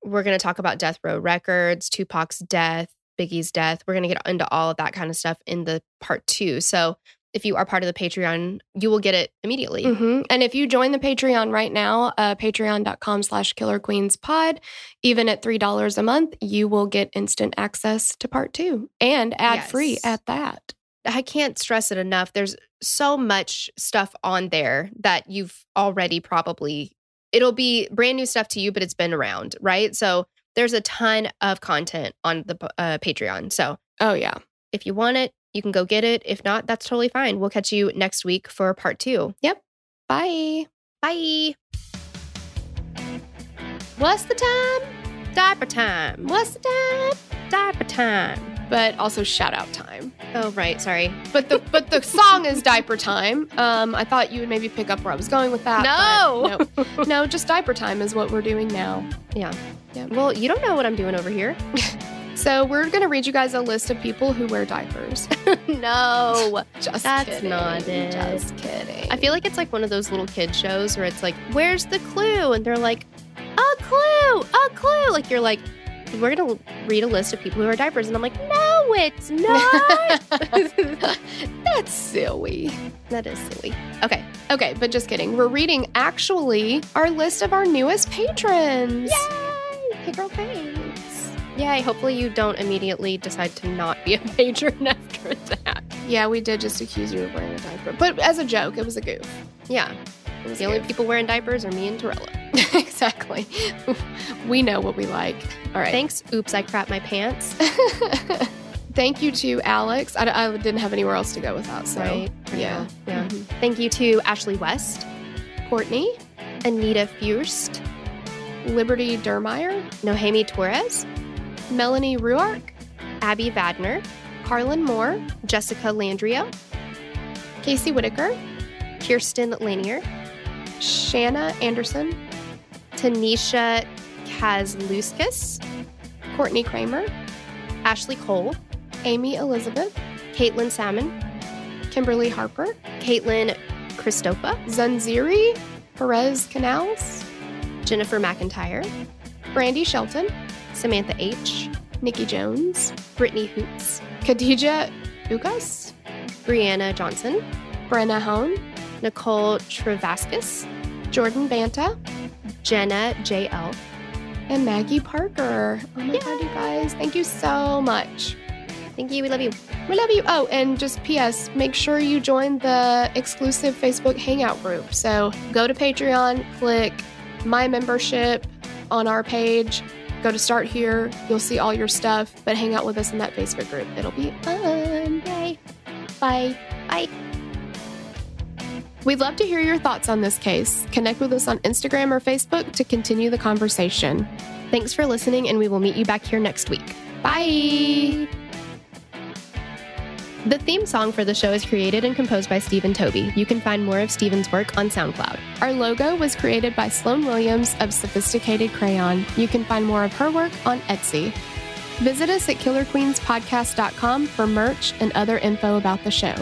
We're going to talk about Death Row Records, Tupac's death, Biggie's death. We're going to get into all of that kind of stuff in the part two. So if you are part of the Patreon, you will get it immediately.
hmm And if you join the Patreon right now, uh, patreon.com slash killer queens pod, even at $3 a month, you will get instant access to part two and ad free at that.
I can't stress it enough. There's so much stuff on there that you've already probably, it'll be brand new stuff to you, but it's been around, right? So there's a ton of content on the uh, Patreon. So
Oh, yeah.
if you want it, you can go get it. If not, that's totally fine. We'll catch you next week for part two. Yep.
Bye.
Bye.
What's the time?
Diaper time.
What's the time?
Diaper time.
But also shout out time.
Oh, right. Sorry.
But the but the song is diaper time. Um, I thought you would maybe pick up where I was going with that.
No.
no, no, just diaper time is what we're doing now.
Yeah.
Yeah.
Well, you don't know what I'm doing over here.
So we're gonna read you guys a list of people who wear diapers.
no.
Just
That's
kidding.
not it.
Just kidding.
I feel like it's like one of those little kid shows where it's like, where's the clue? And they're like, a clue, a clue. Like you're like, we're gonna read a list of people who wear diapers, and I'm like, no, it's not.
That's silly.
that is silly. Okay.
Okay, but just kidding. We're reading actually our list of our newest patrons.
Yay! Hey, girl, thanks. Yay! Hopefully you don't immediately decide to not be a patron after that.
Yeah, we did just accuse you of wearing a diaper, but as a joke, it was a goof.
Yeah. The only people wearing diapers are me and Torella.
exactly. we know what we like. All right.
Thanks. Oops, I crap my pants.
Thank you to Alex. I, I didn't have anywhere else to go with that. So,
Right.
Yeah.
Yeah.
Mhm.
Thank you to Ashley West,
Courtney,
Anita Fierst,
Liberty Dermeyer,
Nohemi Torres,
Melanie Ruark,
Abby Vadner,
Carlin Moore,
Jessica Landrio,
Casey Whitaker,
Kirsten Lanier,
Shanna Anderson,
Tanisha Kazluskis,
Courtney Kramer,
Ashley Cole,
Amy Elizabeth,
Caitlin Salmon,
Kimberly Harper,
Caitlin Christopa,
Zanziri, Perez Canals,
Jennifer McIntyre,
Brandy Shelton,
Samantha H.,
Nikki Jones,
Brittany Hoots,
Khadija Ugas,
Brianna Johnson,
Brenna Hone,
Nicole Travaskis,
Jordan Banta,
Jenna JL,
and Maggie Parker. Oh my god, you guys, thank you so much.
Thank you. We love you.
We love you. Oh, and just P.S. Make sure you join the exclusive Facebook Hangout group. So go to Patreon, click my membership on our page. Go to start here. You'll see all your stuff, but hang out with us in that Facebook group. It'll be fun. Yay. Bye.
Bye.
We'd love to hear your thoughts on this case. Connect with us on Instagram or Facebook to continue the conversation.
Thanks for listening, and we will meet you back here next week.
Bye.
The theme song for the show is created and composed by Stephen Toby. You can find more of Stephen's work on SoundCloud.
Our logo was created by Sloan Williams of Sophisticated Crayon. You can find more of her work on Etsy. Visit us at killerqueenspodcast.com for merch and other info about the show.